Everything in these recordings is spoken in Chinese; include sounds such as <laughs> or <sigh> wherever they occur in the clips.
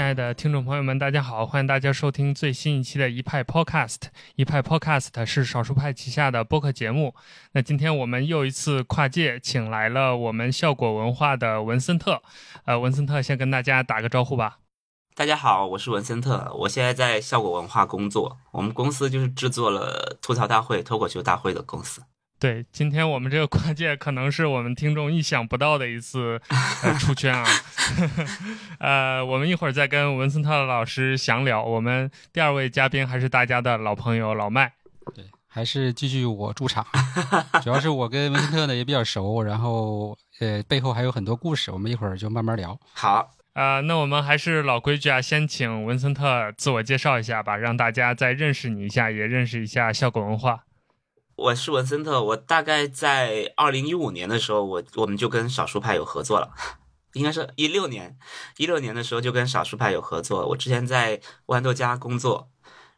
亲爱的听众朋友们，大家好！欢迎大家收听最新一期的一派 Podcast。一派 Podcast 是少数派旗下的播客节目。那今天我们又一次跨界，请来了我们效果文化的文森特。呃，文森特先跟大家打个招呼吧。大家好，我是文森特，我现在在效果文化工作。我们公司就是制作了吐槽大会、脱口秀大会的公司。对，今天我们这个跨界可能是我们听众意想不到的一次呃出圈啊。<laughs> 呃，我们一会儿再跟文森特老师详聊。我们第二位嘉宾还是大家的老朋友老麦。对，还是继续我驻场。主要是我跟文森特呢也比较熟，然后呃背后还有很多故事，我们一会儿就慢慢聊。好。啊，那我们还是老规矩啊，先请文森特自我介绍一下吧，让大家再认识你一下，也认识一下效果文化。我是文森特，我大概在二零一五年的时候，我我们就跟少数派有合作了，应该是一六年，一六年的时候就跟少数派有合作。我之前在豌豆荚工作，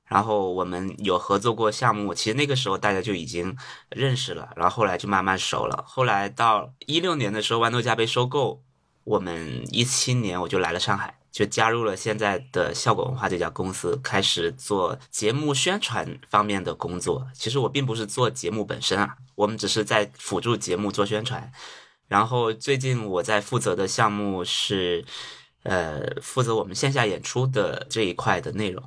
然后我们有合作过项目，其实那个时候大家就已经认识了，然后后来就慢慢熟了。后来到一六年的时候，豌豆荚被收购。我们一七年我就来了上海，就加入了现在的效果文化这家公司，开始做节目宣传方面的工作。其实我并不是做节目本身啊，我们只是在辅助节目做宣传。然后最近我在负责的项目是，呃，负责我们线下演出的这一块的内容。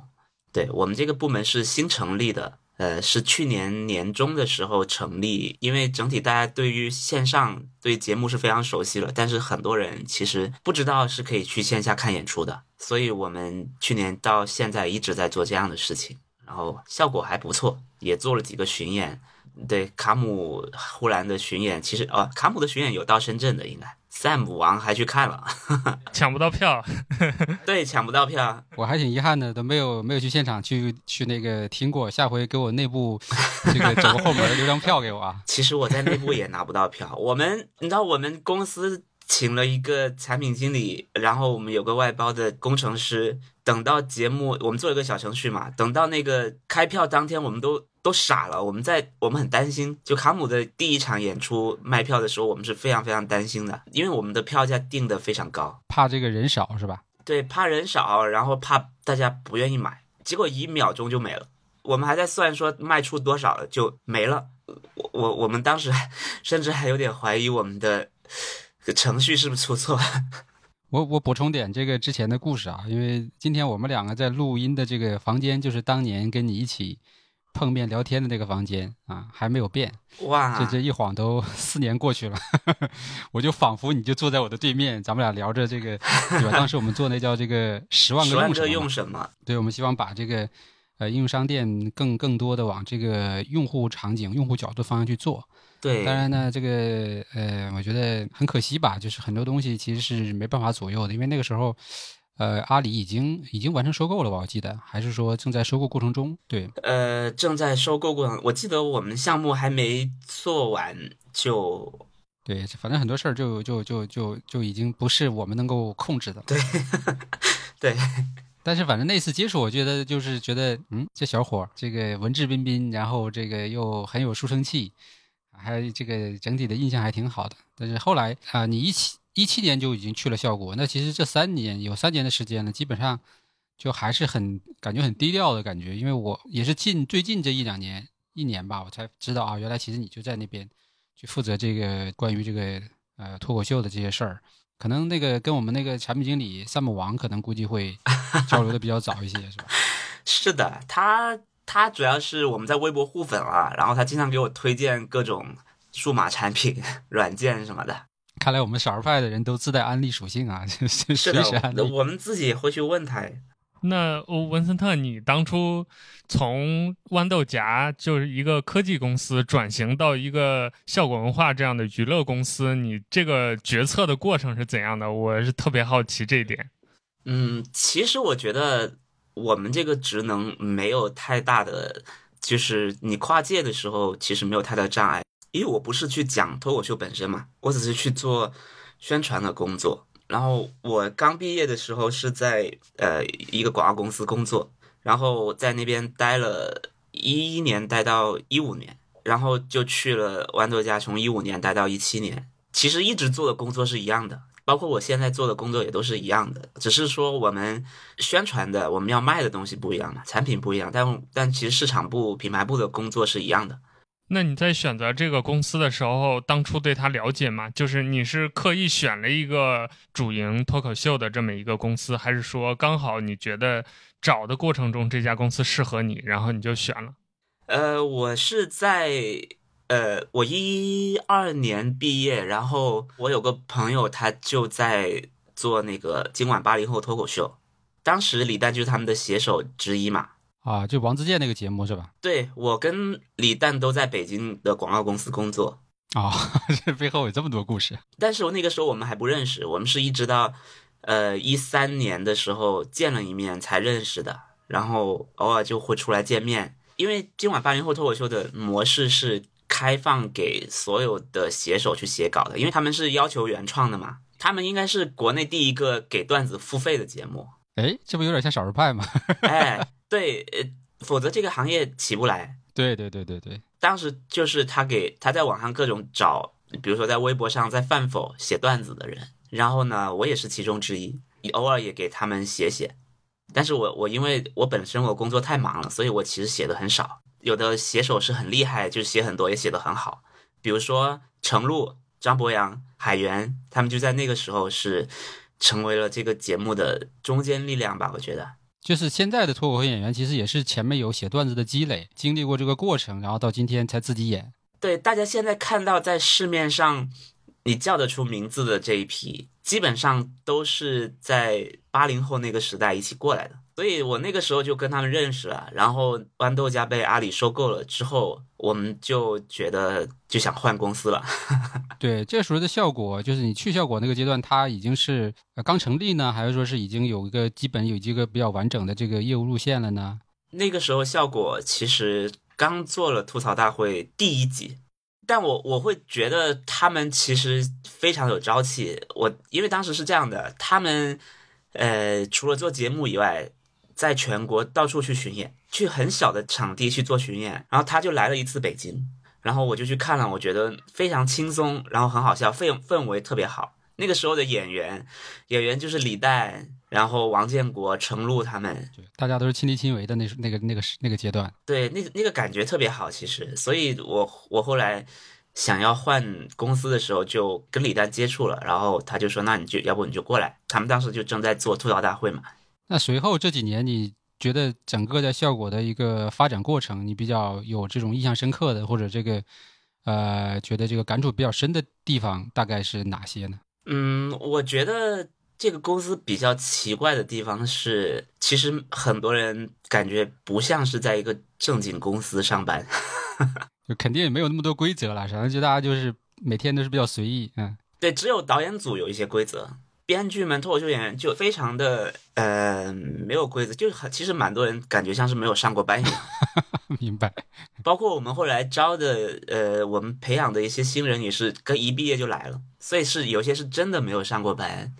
对我们这个部门是新成立的。呃，是去年年中的时候成立，因为整体大家对于线上对节目是非常熟悉了，但是很多人其实不知道是可以去线下看演出的，所以我们去年到现在一直在做这样的事情，然后效果还不错，也做了几个巡演。对卡姆呼兰的巡演，其实哦，卡姆的巡演有到深圳的，应该。Sam 王还去看了，<laughs> 抢不到票。<laughs> 对，抢不到票，我还挺遗憾的，都没有没有去现场去去那个听过。下回给我内部 <laughs> 这个走个后门，留张票给我啊。其实我在内部也拿不到票。我们你知道，我们公司请了一个产品经理，然后我们有个外包的工程师。等到节目，我们做一个小程序嘛。等到那个开票当天，我们都都傻了。我们在我们很担心，就卡姆的第一场演出卖票的时候，我们是非常非常担心的，因为我们的票价定的非常高，怕这个人少是吧？对，怕人少，然后怕大家不愿意买。结果一秒钟就没了。我们还在算说卖出多少了就没了。我我我们当时甚至还有点怀疑我们的程序是不是出错。我我补充点这个之前的故事啊，因为今天我们两个在录音的这个房间，就是当年跟你一起碰面聊天的那个房间啊，还没有变。哇！这这一晃都四年过去了，<laughs> 我就仿佛你就坐在我的对面，咱们俩聊着这个，<laughs> 对吧？当时我们做那叫这个十万个用什么？对，我们希望把这个呃应用商店更更多的往这个用户场景、用户角度方向去做。对，当然呢，这个呃，我觉得很可惜吧，就是很多东西其实是没办法左右的，因为那个时候，呃，阿里已经已经完成收购了吧？我记得，还是说正在收购过程中？对，呃，正在收购过程，我记得我们项目还没做完就，对，反正很多事儿就就就就就已经不是我们能够控制的。对，对，但是反正那次接触，我觉得就是觉得，嗯，这小伙这个文质彬彬，然后这个又很有书生气。还这个整体的印象还挺好的，但是后来啊，你一七一七年就已经去了效果，那其实这三年有三年的时间呢，基本上就还是很感觉很低调的感觉，因为我也是近最近这一两年一年吧，我才知道啊，原来其实你就在那边去负责这个关于这个呃脱口秀的这些事儿，可能那个跟我们那个产品经理萨姆王可能估计会 <laughs> 交流的比较早一些，是吧？<laughs> 是的，他。他主要是我们在微博互粉啊，然后他经常给我推荐各种数码产品、软件什么的。看来我们少儿派的人都自带安利属性啊，<laughs> 是的，我们自己会去问他。那文森特，你当初从豌豆荚就是一个科技公司转型到一个效果文化这样的娱乐公司，你这个决策的过程是怎样的？我是特别好奇这一点。嗯，其实我觉得。我们这个职能没有太大的，就是你跨界的时候，其实没有太大障碍，因为我不是去讲脱口秀本身嘛，我只是去做宣传的工作。然后我刚毕业的时候是在呃一个广告公司工作，然后在那边待了一一年，待到一五年，然后就去了豌豆荚，从一五年待到一七年。其实一直做的工作是一样的，包括我现在做的工作也都是一样的，只是说我们宣传的我们要卖的东西不一样嘛，产品不一样，但但其实市场部、品牌部的工作是一样的。那你在选择这个公司的时候，当初对他了解吗？就是你是刻意选了一个主营脱口秀的这么一个公司，还是说刚好你觉得找的过程中这家公司适合你，然后你就选了？呃，我是在呃，我一二年毕业，然后我有个朋友，他就在做那个今晚八零后脱口秀，当时李诞就是他们的写手之一嘛。啊，就王自健那个节目是吧？对我跟李诞都在北京的广告公司工作哦，<laughs> 这背后有这么多故事。但是我那个时候我们还不认识，我们是一直到呃一三年的时候见了一面才认识的，然后偶尔就会出来见面。因为今晚八零后脱口秀的模式是开放给所有的写手去写稿的，因为他们是要求原创的嘛，他们应该是国内第一个给段子付费的节目。哎，这不有点像少数派吗？<laughs> 哎。对，呃，否则这个行业起不来。对对对对对，当时就是他给他在网上各种找，比如说在微博上在饭否写段子的人，然后呢，我也是其中之一，偶尔也给他们写写。但是我我因为我本身我工作太忙了，所以我其实写的很少。有的写手是很厉害，就是写很多也写得很好，比如说程璐、张博洋、海源，他们就在那个时候是成为了这个节目的中坚力量吧，我觉得。就是现在的脱口秀演员，其实也是前面有写段子的积累，经历过这个过程，然后到今天才自己演。对，大家现在看到在市面上你叫得出名字的这一批，基本上都是在八零后那个时代一起过来的。所以我那个时候就跟他们认识了，然后豌豆荚被阿里收购了之后，我们就觉得就想换公司了。<laughs> 对，这时候的效果就是你去效果那个阶段，它已经是刚成立呢，还是说是已经有一个基本有一个比较完整的这个业务路线了呢？那个时候效果其实刚做了吐槽大会第一集，但我我会觉得他们其实非常有朝气。我因为当时是这样的，他们呃除了做节目以外。在全国到处去巡演，去很小的场地去做巡演，然后他就来了一次北京，然后我就去看了，我觉得非常轻松，然后很好笑，氛氛围特别好。那个时候的演员，演员就是李诞，然后王建国、程璐他们，大家都是亲力亲为的那那个那个那个阶段。对，那个那个感觉特别好，其实，所以我我后来想要换公司的时候，就跟李诞接触了，然后他就说，那你就要不你就过来，他们当时就正在做吐槽大会嘛。那随后这几年，你觉得整个的效果的一个发展过程，你比较有这种印象深刻的，或者这个，呃，觉得这个感触比较深的地方，大概是哪些呢？嗯，我觉得这个公司比较奇怪的地方是，其实很多人感觉不像是在一个正经公司上班，<laughs> 就肯定也没有那么多规则了，反正就大家就是每天都是比较随意，嗯，对，只有导演组有一些规则。编剧们、脱口秀演员就非常的呃没有规则，就很其实蛮多人感觉像是没有上过班一样。<laughs> 明白。包括我们后来招的呃，我们培养的一些新人也是跟一毕业就来了，所以是有些是真的没有上过班。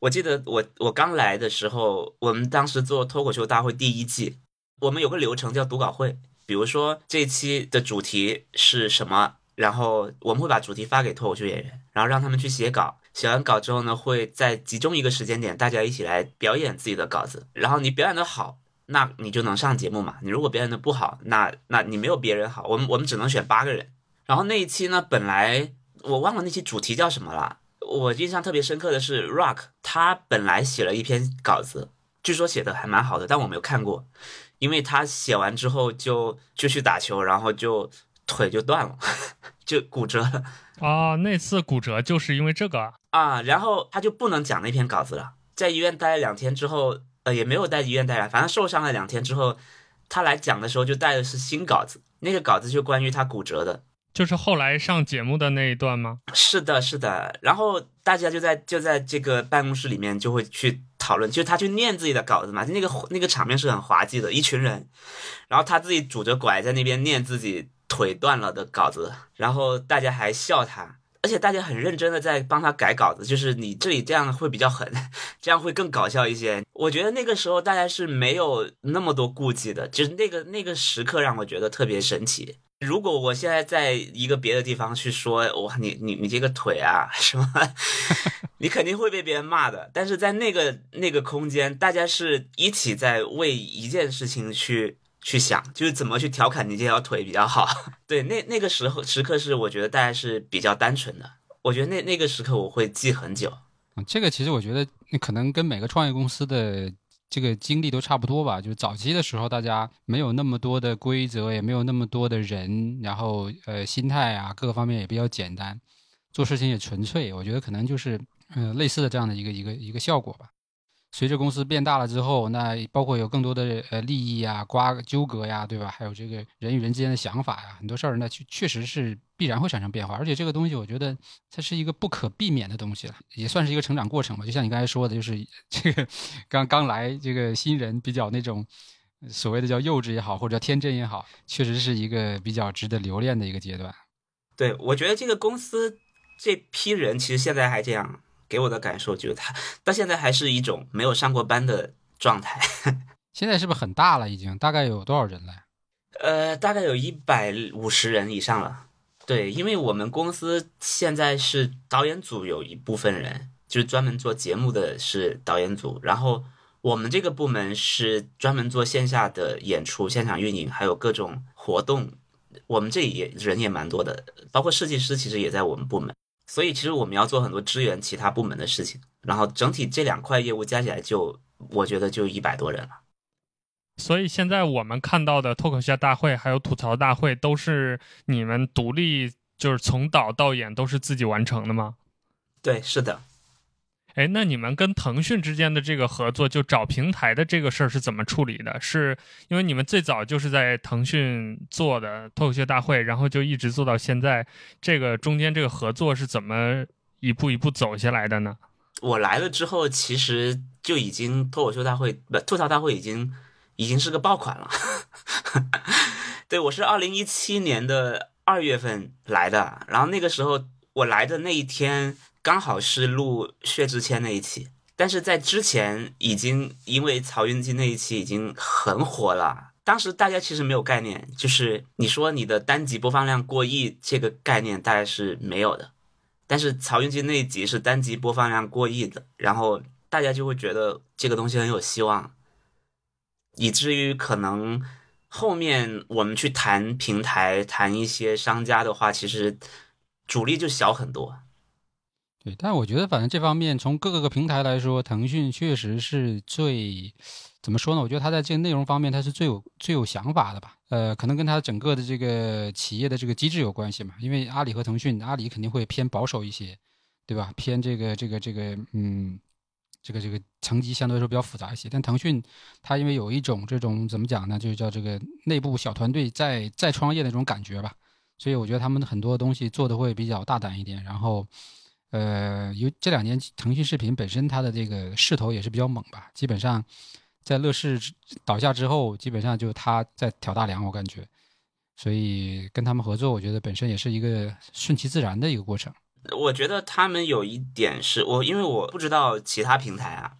我记得我我刚来的时候，我们当时做脱口秀大会第一季，我们有个流程叫读稿会，比如说这期的主题是什么，然后我们会把主题发给脱口秀演员，然后让他们去写稿。写完稿之后呢，会在集中一个时间点，大家一起来表演自己的稿子。然后你表演的好，那你就能上节目嘛。你如果表演的不好，那那你没有别人好。我们我们只能选八个人。然后那一期呢，本来我忘了那期主题叫什么了。我印象特别深刻的是 Rock，他本来写了一篇稿子，据说写的还蛮好的，但我没有看过，因为他写完之后就就去打球，然后就腿就断了，<laughs> 就骨折了。哦，那次骨折就是因为这个啊，然后他就不能讲那篇稿子了。在医院待了两天之后，呃，也没有在医院待了，反正受伤了两天之后，他来讲的时候就带的是新稿子，那个稿子就关于他骨折的，就是后来上节目的那一段吗？是的，是的。然后大家就在就在这个办公室里面就会去讨论，就是他去念自己的稿子嘛，那个那个场面是很滑稽的，一群人，然后他自己拄着拐在那边念自己。腿断了的稿子，然后大家还笑他，而且大家很认真的在帮他改稿子，就是你这里这样会比较狠，这样会更搞笑一些。我觉得那个时候大家是没有那么多顾忌的，就是那个那个时刻让我觉得特别神奇。如果我现在在一个别的地方去说，哇，你你你这个腿啊什么，<laughs> 你肯定会被别人骂的。但是在那个那个空间，大家是一起在为一件事情去去想，就是怎么去调侃你这条腿比较好。<laughs> 对，那那个时候时刻是我觉得大家是比较单纯的。我觉得那那个时刻我会记很久。这个其实我觉得可能跟每个创业公司的。这个经历都差不多吧，就是早期的时候，大家没有那么多的规则，也没有那么多的人，然后呃，心态啊，各个方面也比较简单，做事情也纯粹。我觉得可能就是嗯，类似的这样的一个一个一个效果吧。随着公司变大了之后，那包括有更多的呃利益啊、瓜纠葛呀，对吧？还有这个人与人之间的想法呀，很多事儿那确确实是必然会产生变化。而且这个东西，我觉得它是一个不可避免的东西了，也算是一个成长过程吧。就像你刚才说的，就是这个刚刚来这个新人比较那种所谓的叫幼稚也好，或者叫天真也好，确实是一个比较值得留恋的一个阶段。对，我觉得这个公司这批人其实现在还这样。给我的感受就是，他到现在还是一种没有上过班的状态。<laughs> 现在是不是很大了？已经大概有多少人了？呃，大概有一百五十人以上了。对，因为我们公司现在是导演组有一部分人，就是专门做节目的是导演组，然后我们这个部门是专门做线下的演出、现场运营，还有各种活动。我们这也人也蛮多的，包括设计师，其实也在我们部门。所以其实我们要做很多支援其他部门的事情，然后整体这两块业务加起来就，我觉得就一百多人了。所以现在我们看到的脱口秀大会还有吐槽大会都是你们独立，就是从导到演都是自己完成的吗？对，是的。哎，那你们跟腾讯之间的这个合作，就找平台的这个事儿是怎么处理的？是因为你们最早就是在腾讯做的脱口秀大会，然后就一直做到现在，这个中间这个合作是怎么一步一步走下来的呢？我来了之后，其实就已经脱口秀大会不吐槽大会已经已经是个爆款了。<laughs> 对我是二零一七年的二月份来的，然后那个时候我来的那一天。刚好是录薛之谦那一期，但是在之前已经因为曹云金那一期已经很火了。当时大家其实没有概念，就是你说你的单集播放量过亿这个概念大概是没有的。但是曹云金那一集是单集播放量过亿的，然后大家就会觉得这个东西很有希望，以至于可能后面我们去谈平台、谈一些商家的话，其实主力就小很多。对，但我觉得，反正这方面从各个个平台来说，腾讯确实是最怎么说呢？我觉得它在这个内容方面，它是最有最有想法的吧。呃，可能跟它整个的这个企业的这个机制有关系嘛。因为阿里和腾讯，阿里肯定会偏保守一些，对吧？偏这个这个这个，嗯，这个这个层级相对来说比较复杂一些。但腾讯它因为有一种这种怎么讲呢？就叫这个内部小团队在在创业的那种感觉吧。所以我觉得他们很多东西做的会比较大胆一点，然后。呃，有这两年腾讯视频本身它的这个势头也是比较猛吧，基本上在乐视倒下之后，基本上就它在挑大梁，我感觉，所以跟他们合作，我觉得本身也是一个顺其自然的一个过程。我觉得他们有一点是我，因为我不知道其他平台啊，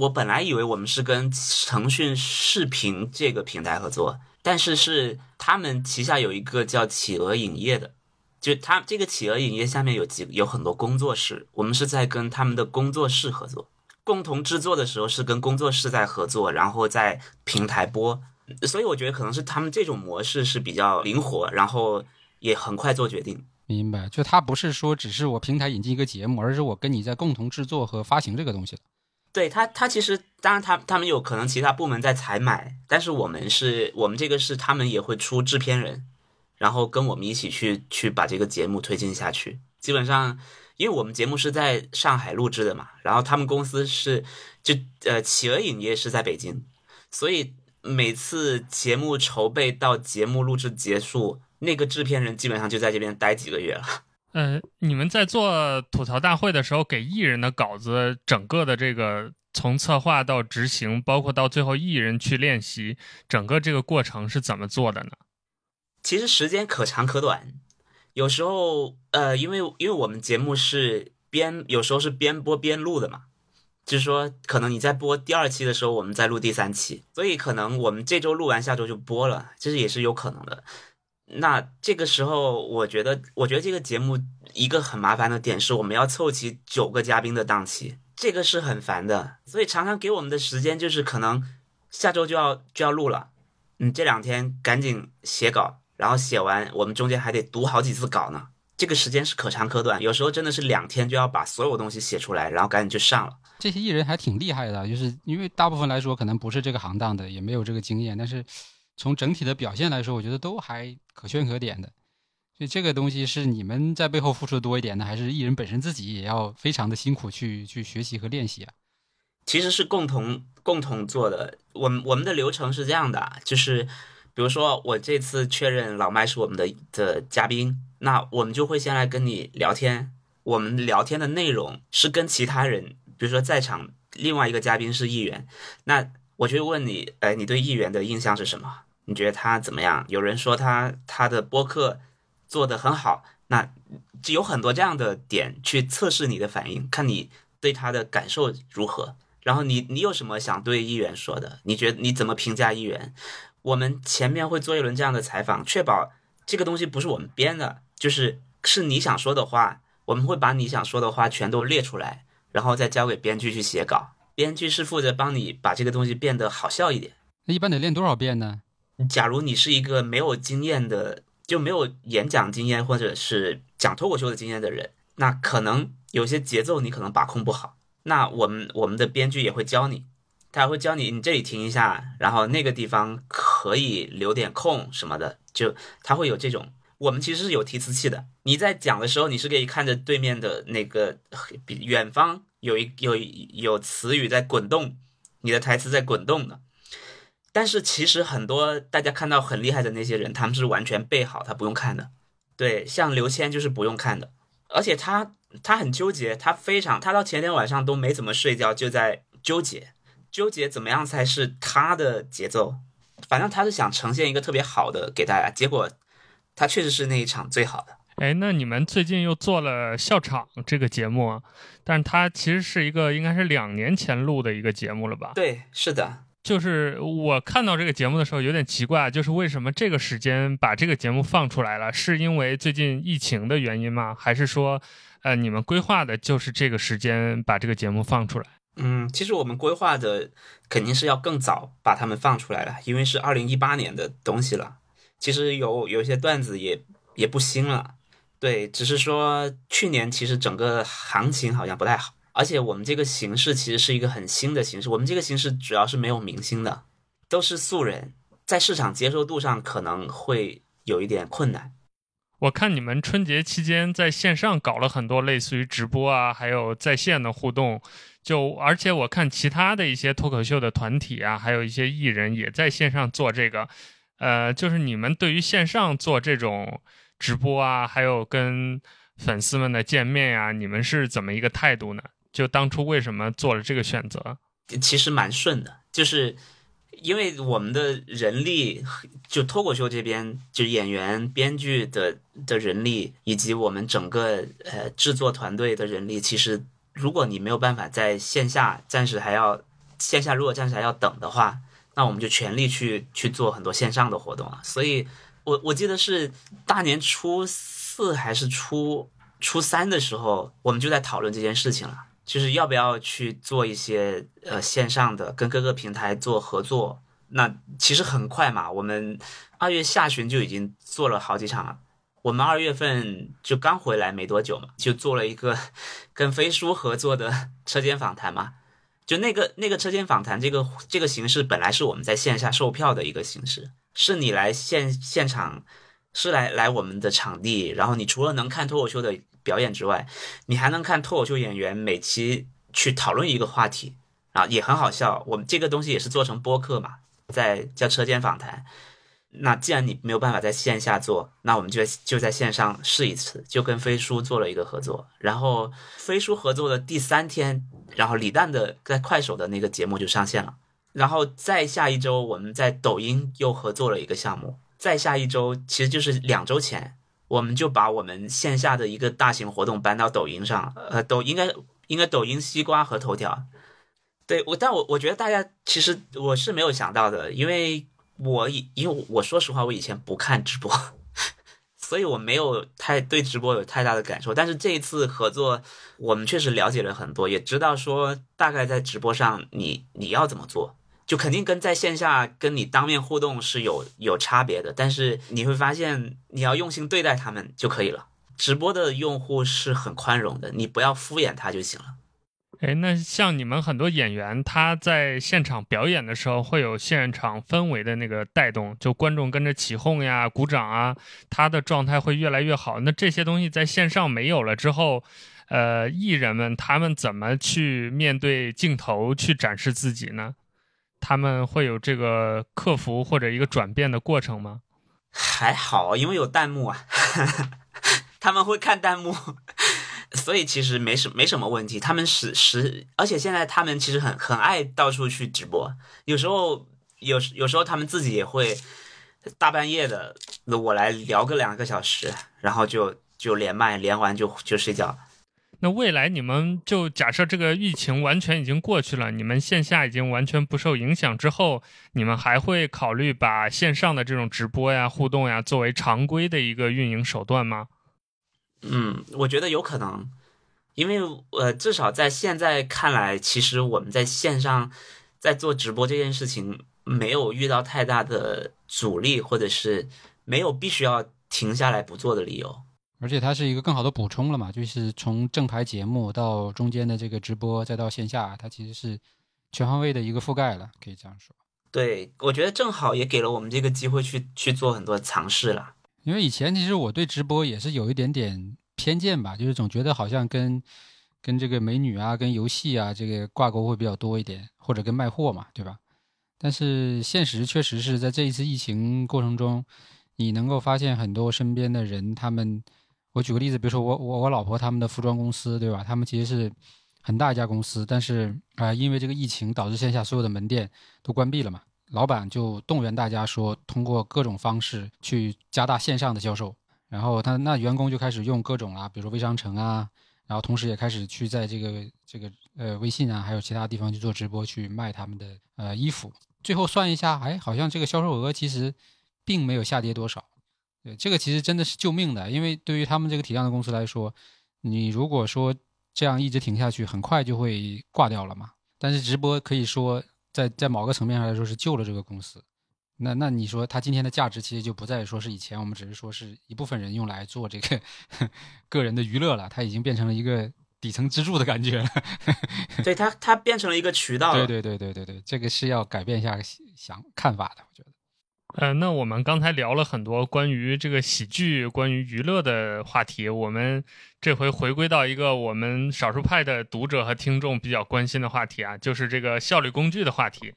我本来以为我们是跟腾讯视频这个平台合作，但是是他们旗下有一个叫企鹅影业的。就他这个企鹅影业下面有几有很多工作室，我们是在跟他们的工作室合作，共同制作的时候是跟工作室在合作，然后在平台播，所以我觉得可能是他们这种模式是比较灵活，然后也很快做决定。明白，就他不是说只是我平台引进一个节目，而是我跟你在共同制作和发行这个东西。对他，他其实当然他他们有可能其他部门在采买，但是我们是我们这个是他们也会出制片人。然后跟我们一起去去把这个节目推进下去。基本上，因为我们节目是在上海录制的嘛，然后他们公司是就呃企鹅影业是在北京，所以每次节目筹备到节目录制结束，那个制片人基本上就在这边待几个月了。<laughs> 呃，你们在做吐槽大会的时候，给艺人的稿子，整个的这个从策划到执行，包括到最后艺人去练习，整个这个过程是怎么做的呢？其实时间可长可短，有时候呃，因为因为我们节目是边有时候是边播边录的嘛，就是说可能你在播第二期的时候，我们在录第三期，所以可能我们这周录完，下周就播了，其实也是有可能的。那这个时候，我觉得，我觉得这个节目一个很麻烦的点是，我们要凑齐九个嘉宾的档期，这个是很烦的。所以常常给我们的时间就是可能下周就要就要录了，你，这两天赶紧写稿，然后写完，我们中间还得读好几次稿呢。这个时间是可长可短，有时候真的是两天就要把所有东西写出来，然后赶紧就上了。这些艺人还挺厉害的，就是因为大部分来说可能不是这个行当的，也没有这个经验，但是从整体的表现来说，我觉得都还可圈可点的。所以这个东西是你们在背后付出的多一点呢，还是艺人本身自己也要非常的辛苦去去学习和练习啊？其实是共同共同做的。我们我们的流程是这样的，就是比如说我这次确认老麦是我们的的嘉宾。那我们就会先来跟你聊天，我们聊天的内容是跟其他人，比如说在场另外一个嘉宾是议员，那我就问你，哎，你对议员的印象是什么？你觉得他怎么样？有人说他他的播客做得很好，那就有很多这样的点去测试你的反应，看你对他的感受如何。然后你你有什么想对议员说的？你觉得你怎么评价议员？我们前面会做一轮这样的采访，确保这个东西不是我们编的。就是是你想说的话，我们会把你想说的话全都列出来，然后再交给编剧去写稿。编剧是负责帮你把这个东西变得好笑一点。那一般得练多少遍呢？假如你是一个没有经验的，就没有演讲经验或者是讲脱口秀的经验的人，那可能有些节奏你可能把控不好。那我们我们的编剧也会教你，他会教你，你这里停一下，然后那个地方可以留点空什么的，就他会有这种。我们其实是有提词器的，你在讲的时候，你是可以看着对面的那个远方有一有有词语在滚动，你的台词在滚动的。但是其实很多大家看到很厉害的那些人，他们是完全背好，他不用看的。对，像刘谦就是不用看的，而且他他很纠结，他非常他到前天晚上都没怎么睡觉，就在纠结纠结怎么样才是他的节奏。反正他是想呈现一个特别好的给大家，结果。他确实是那一场最好的。哎，那你们最近又做了笑场这个节目，但是它其实是一个应该是两年前录的一个节目了吧？对，是的。就是我看到这个节目的时候有点奇怪，就是为什么这个时间把这个节目放出来了？是因为最近疫情的原因吗？还是说，呃，你们规划的就是这个时间把这个节目放出来？嗯，其实我们规划的肯定是要更早把它们放出来了，因为是二零一八年的东西了。其实有有一些段子也也不新了，对，只是说去年其实整个行情好像不太好，而且我们这个形式其实是一个很新的形式，我们这个形式主要是没有明星的，都是素人，在市场接受度上可能会有一点困难。我看你们春节期间在线上搞了很多类似于直播啊，还有在线的互动，就而且我看其他的一些脱口秀的团体啊，还有一些艺人也在线上做这个。呃，就是你们对于线上做这种直播啊，还有跟粉丝们的见面呀，你们是怎么一个态度呢？就当初为什么做了这个选择？其实蛮顺的，就是因为我们的人力，就脱口秀这边，就演员、编剧的的人力，以及我们整个呃制作团队的人力，其实如果你没有办法在线下暂时还要线下，如果暂时还要等的话。那我们就全力去去做很多线上的活动啊，所以，我我记得是大年初四还是初初三的时候，我们就在讨论这件事情了，就是要不要去做一些呃线上的，跟各个平台做合作。那其实很快嘛，我们二月下旬就已经做了好几场了。我们二月份就刚回来没多久嘛，就做了一个 <laughs> 跟飞书合作的 <laughs> 车间访谈嘛。就那个那个车间访谈这个这个形式本来是我们在线下售票的一个形式，是你来现现场，是来来我们的场地，然后你除了能看脱口秀的表演之外，你还能看脱口秀演员每期去讨论一个话题啊，也很好笑。我们这个东西也是做成播客嘛，在叫车间访谈。那既然你没有办法在线下做，那我们就就在线上试一次，就跟飞书做了一个合作。然后飞书合作的第三天，然后李诞的在快手的那个节目就上线了。然后再下一周，我们在抖音又合作了一个项目。再下一周，其实就是两周前，我们就把我们线下的一个大型活动搬到抖音上。呃，抖应该应该抖音、西瓜和头条。对我，但我我觉得大家其实我是没有想到的，因为。我以因为我说实话，我以前不看直播，<laughs> 所以我没有太对直播有太大的感受。但是这一次合作，我们确实了解了很多，也知道说大概在直播上你你要怎么做，就肯定跟在线下跟你当面互动是有有差别的。但是你会发现，你要用心对待他们就可以了。直播的用户是很宽容的，你不要敷衍他就行了。哎，那像你们很多演员，他在现场表演的时候，会有现场氛围的那个带动，就观众跟着起哄呀、鼓掌啊，他的状态会越来越好。那这些东西在线上没有了之后，呃，艺人们他们怎么去面对镜头去展示自己呢？他们会有这个克服或者一个转变的过程吗？还好，因为有弹幕啊，<laughs> 他们会看弹幕。所以其实没什没什么问题，他们是是，而且现在他们其实很很爱到处去直播，有时候有有时候他们自己也会大半夜的，我来聊个两个小时，然后就就连麦，连完就就睡觉。那未来你们就假设这个疫情完全已经过去了，你们线下已经完全不受影响之后，你们还会考虑把线上的这种直播呀、互动呀作为常规的一个运营手段吗？嗯，我觉得有可能，因为呃，至少在现在看来，其实我们在线上在做直播这件事情没有遇到太大的阻力，或者是没有必须要停下来不做的理由。而且它是一个更好的补充了嘛，就是从正牌节目到中间的这个直播，再到线下，它其实是全方位的一个覆盖了，可以这样说。对，我觉得正好也给了我们这个机会去去做很多尝试了。因为以前其实我对直播也是有一点点偏见吧，就是总觉得好像跟跟这个美女啊、跟游戏啊这个挂钩会比较多一点，或者跟卖货嘛，对吧？但是现实确实是在这一次疫情过程中，你能够发现很多身边的人，他们，我举个例子，比如说我我我老婆他们的服装公司，对吧？他们其实是很大一家公司，但是啊，因为这个疫情导致线下所有的门店都关闭了嘛。老板就动员大家说，通过各种方式去加大线上的销售，然后他那员工就开始用各种啊，比如说微商城啊，然后同时也开始去在这个这个呃微信啊，还有其他地方去做直播去卖他们的呃衣服。最后算一下，哎，好像这个销售额其实并没有下跌多少。对，这个其实真的是救命的，因为对于他们这个体量的公司来说，你如果说这样一直停下去，很快就会挂掉了嘛。但是直播可以说。在在某个层面上来说是救了这个公司，那那你说它今天的价值其实就不再说是以前我们只是说是一部分人用来做这个 <laughs> 个人的娱乐了，它已经变成了一个底层支柱的感觉了。<laughs> 对它它变成了一个渠道。对对对对对对，这个是要改变一下想看法的，我觉得。呃，那我们刚才聊了很多关于这个喜剧、关于娱乐的话题，我们这回回归到一个我们少数派的读者和听众比较关心的话题啊，就是这个效率工具的话题。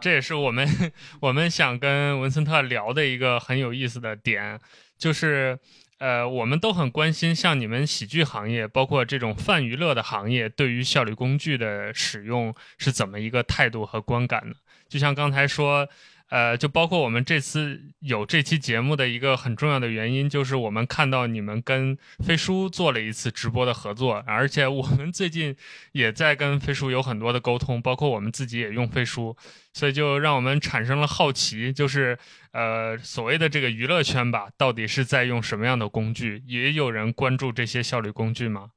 这也是我们 <laughs> 我们想跟文森特聊的一个很有意思的点，就是呃，我们都很关心像你们喜剧行业，包括这种泛娱乐的行业，对于效率工具的使用是怎么一个态度和观感呢？就像刚才说。呃，就包括我们这次有这期节目的一个很重要的原因，就是我们看到你们跟飞书做了一次直播的合作，而且我们最近也在跟飞书有很多的沟通，包括我们自己也用飞书，所以就让我们产生了好奇，就是呃，所谓的这个娱乐圈吧，到底是在用什么样的工具？也有人关注这些效率工具吗？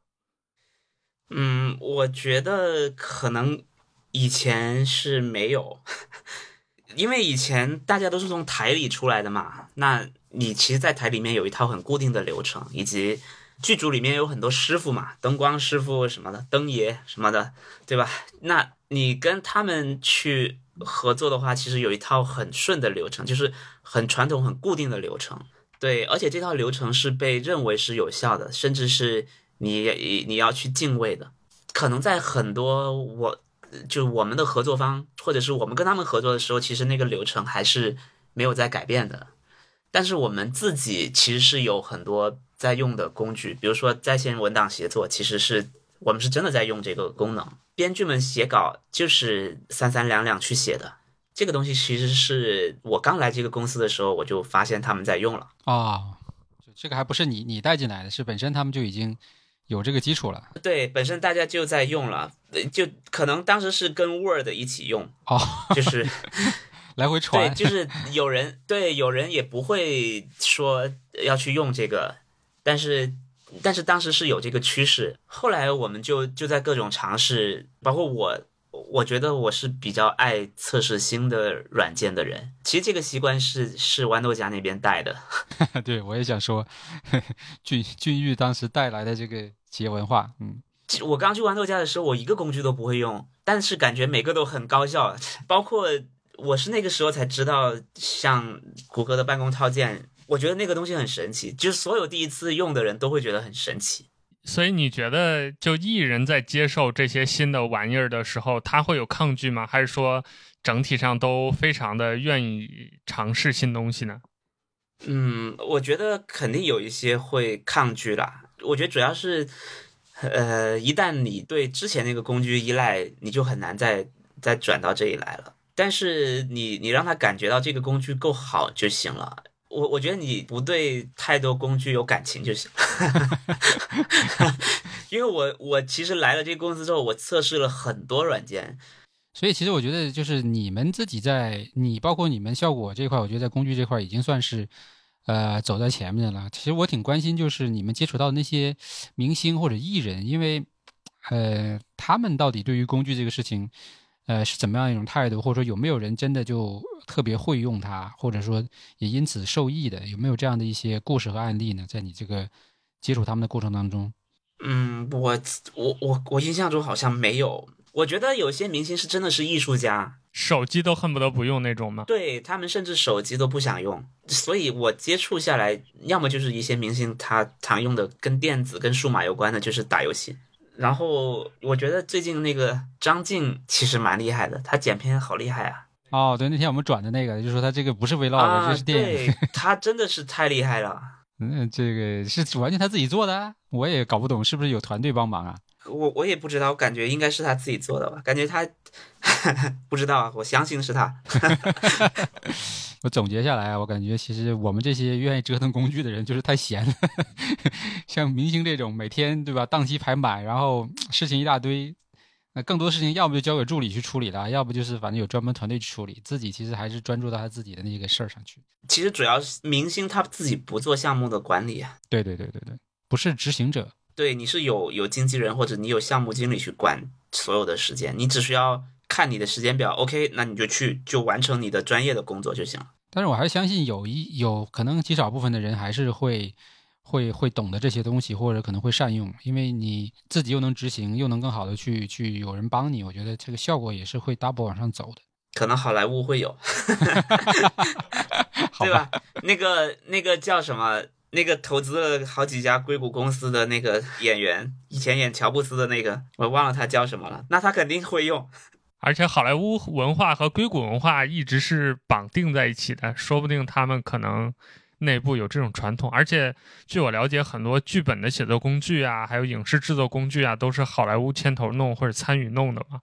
嗯，我觉得可能以前是没有。因为以前大家都是从台里出来的嘛，那你其实，在台里面有一套很固定的流程，以及剧组里面有很多师傅嘛，灯光师傅什么的，灯爷什么的，对吧？那你跟他们去合作的话，其实有一套很顺的流程，就是很传统、很固定的流程。对，而且这套流程是被认为是有效的，甚至是你你要去敬畏的。可能在很多我。就我们的合作方，或者是我们跟他们合作的时候，其实那个流程还是没有在改变的。但是我们自己其实是有很多在用的工具，比如说在线文档协作，其实是我们是真的在用这个功能。编剧们写稿就是三三两两去写的，这个东西其实是我刚来这个公司的时候，我就发现他们在用了哦。这个还不是你你带进来的，是本身他们就已经。有这个基础了，对，本身大家就在用了，就可能当时是跟 Word 一起用哦，就是，来回 <laughs> 传。就是有人对有人也不会说要去用这个，但是但是当时是有这个趋势，后来我们就就在各种尝试，包括我，我觉得我是比较爱测试新的软件的人。其实这个习惯是是豌豆荚那边带的，<laughs> 对，我也想说，<laughs> 俊俊玉当时带来的这个企业文化，嗯，我刚去豌豆家的时候，我一个工具都不会用，但是感觉每个都很高效，<laughs> 包括我是那个时候才知道，像谷歌的办公套件，我觉得那个东西很神奇，就是所有第一次用的人都会觉得很神奇。所以你觉得，就艺人在接受这些新的玩意儿的时候，他会有抗拒吗？还是说整体上都非常的愿意尝试新东西呢？嗯，我觉得肯定有一些会抗拒啦。我觉得主要是，呃，一旦你对之前那个工具依赖，你就很难再再转到这里来了。但是你你让他感觉到这个工具够好就行了。我我觉得你不对太多工具有感情就行，<laughs> 因为我我其实来了这个公司之后，我测试了很多软件，所以其实我觉得就是你们自己在你包括你们效果这块，我觉得在工具这块已经算是呃走在前面了。其实我挺关心就是你们接触到的那些明星或者艺人，因为呃他们到底对于工具这个事情。呃，是怎么样一种态度，或者说有没有人真的就特别会用它，或者说也因此受益的，有没有这样的一些故事和案例呢？在你这个接触他们的过程当中，嗯，我我我我印象中好像没有。我觉得有些明星是真的是艺术家，手机都恨不得不用那种吗？对他们甚至手机都不想用。所以我接触下来，要么就是一些明星他常用的跟电子、跟数码有关的，就是打游戏。然后我觉得最近那个张晋其实蛮厉害的，他剪片好厉害啊！哦，对，那天我们转的那个，就是说他这个不是 vlog，这是电影，<laughs> 他真的是太厉害了。嗯，这个是完全他自己做的，我也搞不懂是不是有团队帮忙啊？我我也不知道，我感觉应该是他自己做的吧？感觉他 <laughs> 不知道啊，我相信是他。<laughs> 我总结下来啊，我感觉其实我们这些愿意折腾工具的人就是太闲了。<laughs> 像明星这种每天对吧，档期排满，然后事情一大堆，那更多事情要不就交给助理去处理了，要不就是反正有专门团队去处理，自己其实还是专注到他自己的那个事儿上去。其实主要是明星他自己不做项目的管理啊。对对对对对，不是执行者。对，你是有有经纪人或者你有项目经理去管所有的时间，你只需要。看你的时间表，OK，那你就去就完成你的专业的工作就行了。但是我还是相信有一有可能极少部分的人还是会会会懂得这些东西，或者可能会善用，因为你自己又能执行，又能更好的去去有人帮你，我觉得这个效果也是会 double 往上走的。可能好莱坞会有，<laughs> <laughs> 对吧？那个那个叫什么？那个投资了好几家硅谷公司的那个演员，以前演乔布斯的那个，我忘了他叫什么了。那他肯定会用。而且好莱坞文化和硅谷文化一直是绑定在一起的，说不定他们可能内部有这种传统。而且据我了解，很多剧本的写作工具啊，还有影视制作工具啊，都是好莱坞牵头弄或者参与弄的嘛。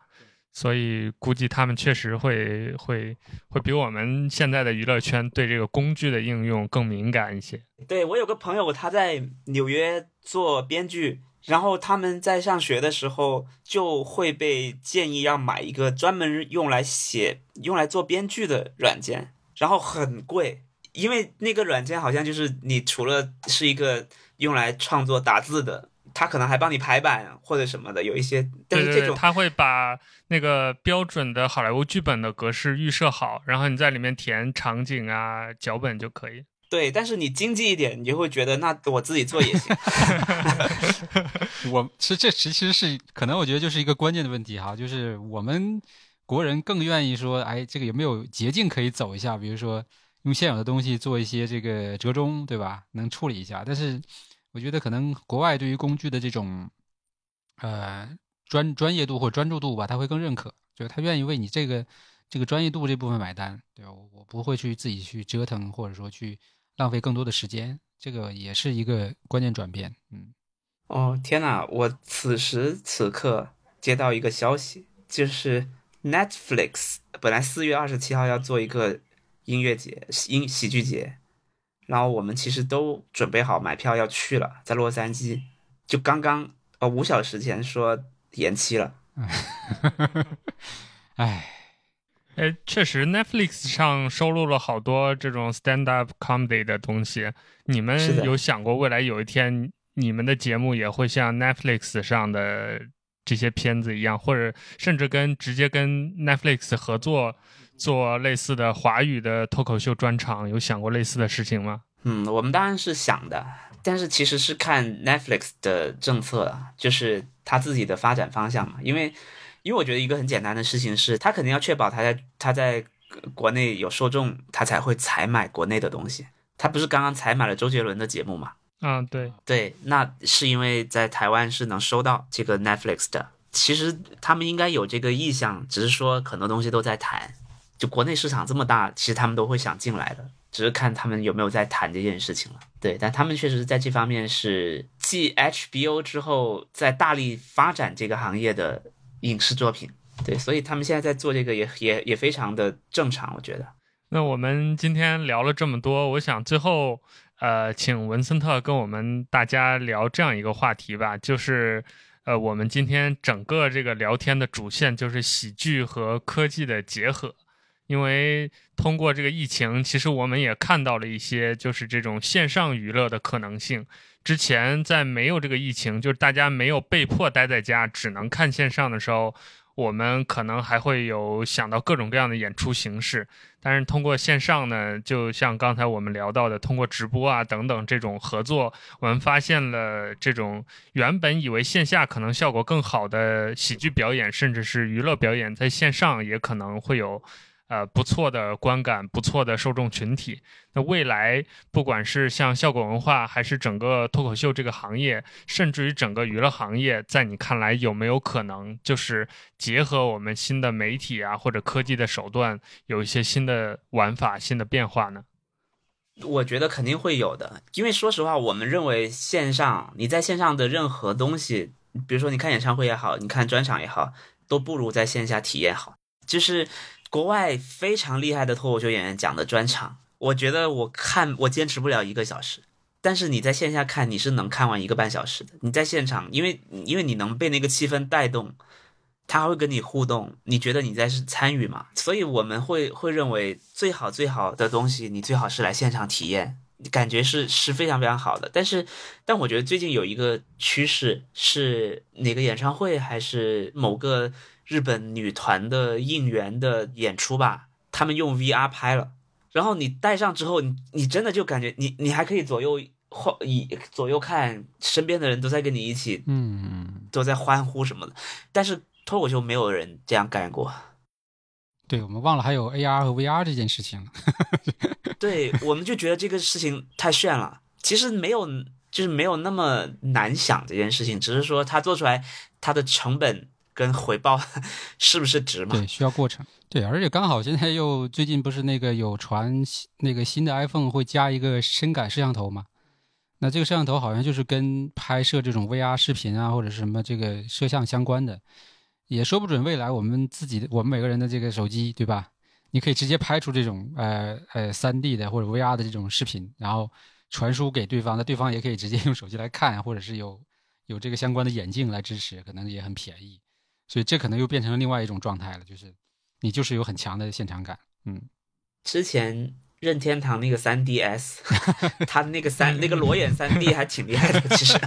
所以估计他们确实会会会比我们现在的娱乐圈对这个工具的应用更敏感一些。对我有个朋友，他在纽约做编剧。然后他们在上学的时候就会被建议要买一个专门用来写、用来做编剧的软件，然后很贵，因为那个软件好像就是你除了是一个用来创作打字的，它可能还帮你排版或者什么的，有一些。但是这种他会把那个标准的好莱坞剧本的格式预设好，然后你在里面填场景啊、脚本就可以。对，但是你经济一点，你就会觉得那我自己做也行。<laughs> <laughs> 我其实这其实是可能，我觉得就是一个关键的问题哈，就是我们国人更愿意说，哎，这个有没有捷径可以走一下？比如说用现有的东西做一些这个折中，对吧？能处理一下。但是我觉得可能国外对于工具的这种呃专专业度或专注度吧，他会更认可，就是他愿意为你这个这个专业度这部分买单，对吧？我不会去自己去折腾，或者说去。浪费更多的时间，这个也是一个关键转变。嗯，哦天哪！我此时此刻接到一个消息，就是 Netflix 本来四月二十七号要做一个音乐节、音喜剧节，然后我们其实都准备好买票要去了，在洛杉矶，就刚刚呃五小时前说延期了。<laughs> 唉。哎，确实，Netflix 上收录了好多这种 stand up comedy 的东西。你们有想过未来有一天你们的节目也会像 Netflix 上的这些片子一样，或者甚至跟直接跟 Netflix 合作做类似的华语的脱口秀专场？有想过类似的事情吗？嗯，我们当然是想的，但是其实是看 Netflix 的政策了，就是他自己的发展方向嘛。因为，因为我觉得一个很简单的事情是，他肯定要确保他在他在国内有受众，他才会采买国内的东西。他不是刚刚采买了周杰伦的节目嘛？啊，对，对，那是因为在台湾是能收到这个 Netflix 的。其实他们应该有这个意向，只是说很多东西都在谈。就国内市场这么大，其实他们都会想进来的，只是看他们有没有在谈这件事情了。对，但他们确实在这方面是继 HBO 之后，在大力发展这个行业的影视作品。对，所以他们现在在做这个也也也非常的正常，我觉得。那我们今天聊了这么多，我想最后呃，请文森特跟我们大家聊这样一个话题吧，就是呃，我们今天整个这个聊天的主线就是喜剧和科技的结合。因为通过这个疫情，其实我们也看到了一些就是这种线上娱乐的可能性。之前在没有这个疫情，就是大家没有被迫待在家，只能看线上的时候，我们可能还会有想到各种各样的演出形式。但是通过线上呢，就像刚才我们聊到的，通过直播啊等等这种合作，我们发现了这种原本以为线下可能效果更好的喜剧表演，甚至是娱乐表演，在线上也可能会有。呃，不错的观感，不错的受众群体。那未来，不管是像效果文化，还是整个脱口秀这个行业，甚至于整个娱乐行业，在你看来有没有可能，就是结合我们新的媒体啊，或者科技的手段，有一些新的玩法、新的变化呢？我觉得肯定会有的，因为说实话，我们认为线上你在线上的任何东西，比如说你看演唱会也好，你看专场也好，都不如在线下体验好，就是。国外非常厉害的脱口秀演员讲的专场，我觉得我看我坚持不了一个小时，但是你在线下看你是能看完一个半小时的。你在现场，因为因为你能被那个气氛带动，他会跟你互动，你觉得你在是参与嘛？所以我们会会认为最好最好的东西，你最好是来现场体验，感觉是是非常非常好的。但是但我觉得最近有一个趋势是哪个演唱会还是某个。日本女团的应援的演出吧，他们用 VR 拍了，然后你戴上之后，你你真的就感觉你你还可以左右晃，以左右看，身边的人都在跟你一起，嗯，都在欢呼什么的。但是脱口秀没有人这样干过。对，我们忘了还有 AR 和 VR 这件事情了。<laughs> 对，我们就觉得这个事情太炫了。其实没有，就是没有那么难想这件事情，只是说它做出来它的成本。跟回报 <laughs> 是不是值嘛？对，需要过程。对，而且刚好现在又最近不是那个有传那个新的 iPhone 会加一个深感摄像头嘛？那这个摄像头好像就是跟拍摄这种 VR 视频啊或者是什么这个摄像相关的，也说不准未来我们自己我们每个人的这个手机对吧？你可以直接拍出这种呃呃三 D 的或者 VR 的这种视频，然后传输给对方，那对方也可以直接用手机来看，或者是有有这个相关的眼镜来支持，可能也很便宜。所以这可能又变成了另外一种状态了，就是你就是有很强的现场感。嗯，之前任天堂那个三 DS，<laughs> 他那个三那个裸眼三 D 还挺厉害的，其实。<laughs> <laughs>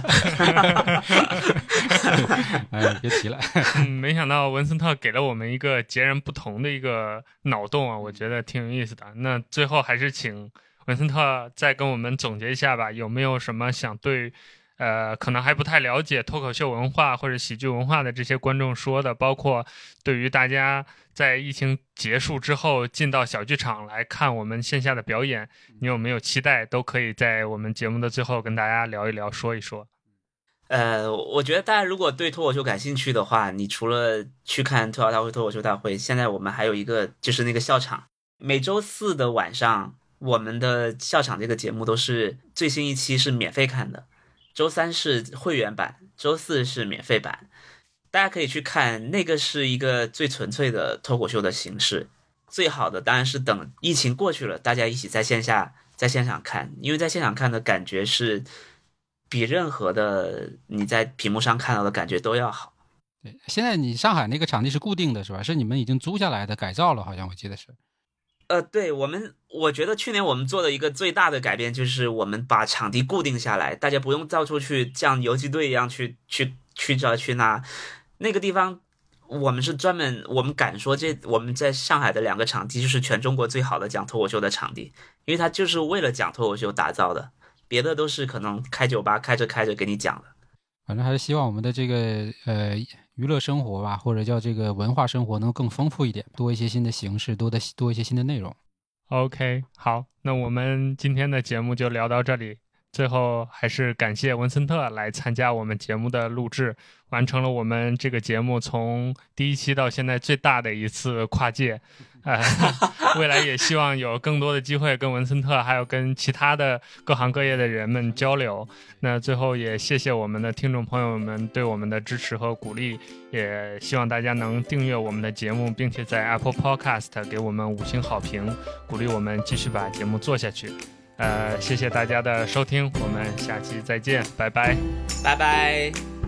哎，别提了。嗯，没想到文森特给了我们一个截然不同的一个脑洞啊，我觉得挺有意思的。那最后还是请文森特再跟我们总结一下吧，有没有什么想对？呃，可能还不太了解脱口秀文化或者喜剧文化的这些观众说的，包括对于大家在疫情结束之后进到小剧场来看我们线下的表演，你有没有期待？都可以在我们节目的最后跟大家聊一聊，说一说。呃，我觉得大家如果对脱口秀感兴趣的话，你除了去看吐槽大会、脱口秀大会，现在我们还有一个就是那个笑场，每周四的晚上，我们的笑场这个节目都是最新一期是免费看的。周三是会员版，周四是免费版，大家可以去看。那个是一个最纯粹的脱口秀的形式，最好的当然是等疫情过去了，大家一起在线下在现场看，因为在现场看的感觉是比任何的你在屏幕上看到的感觉都要好。对，现在你上海那个场地是固定的，是吧？是你们已经租下来的，改造了，好像我记得是。呃，对我们，我觉得去年我们做的一个最大的改变就是我们把场地固定下来，大家不用到处去像游击队一样去去去这去那，那个地方我们是专门，我们敢说这我们在上海的两个场地就是全中国最好的讲脱口秀的场地，因为它就是为了讲脱口秀打造的，别的都是可能开酒吧开着开着给你讲的。反正还是希望我们的这个呃娱乐生活吧，或者叫这个文化生活能更丰富一点，多一些新的形式，多的多一些新的内容。OK，好，那我们今天的节目就聊到这里。最后还是感谢文森特来参加我们节目的录制，完成了我们这个节目从第一期到现在最大的一次跨界。呃，未来也希望有更多的机会跟文森特，还有跟其他的各行各业的人们交流。那最后也谢谢我们的听众朋友们对我们的支持和鼓励，也希望大家能订阅我们的节目，并且在 Apple Podcast 给我们五星好评，鼓励我们继续把节目做下去。呃，谢谢大家的收听，我们下期再见，拜拜，拜拜。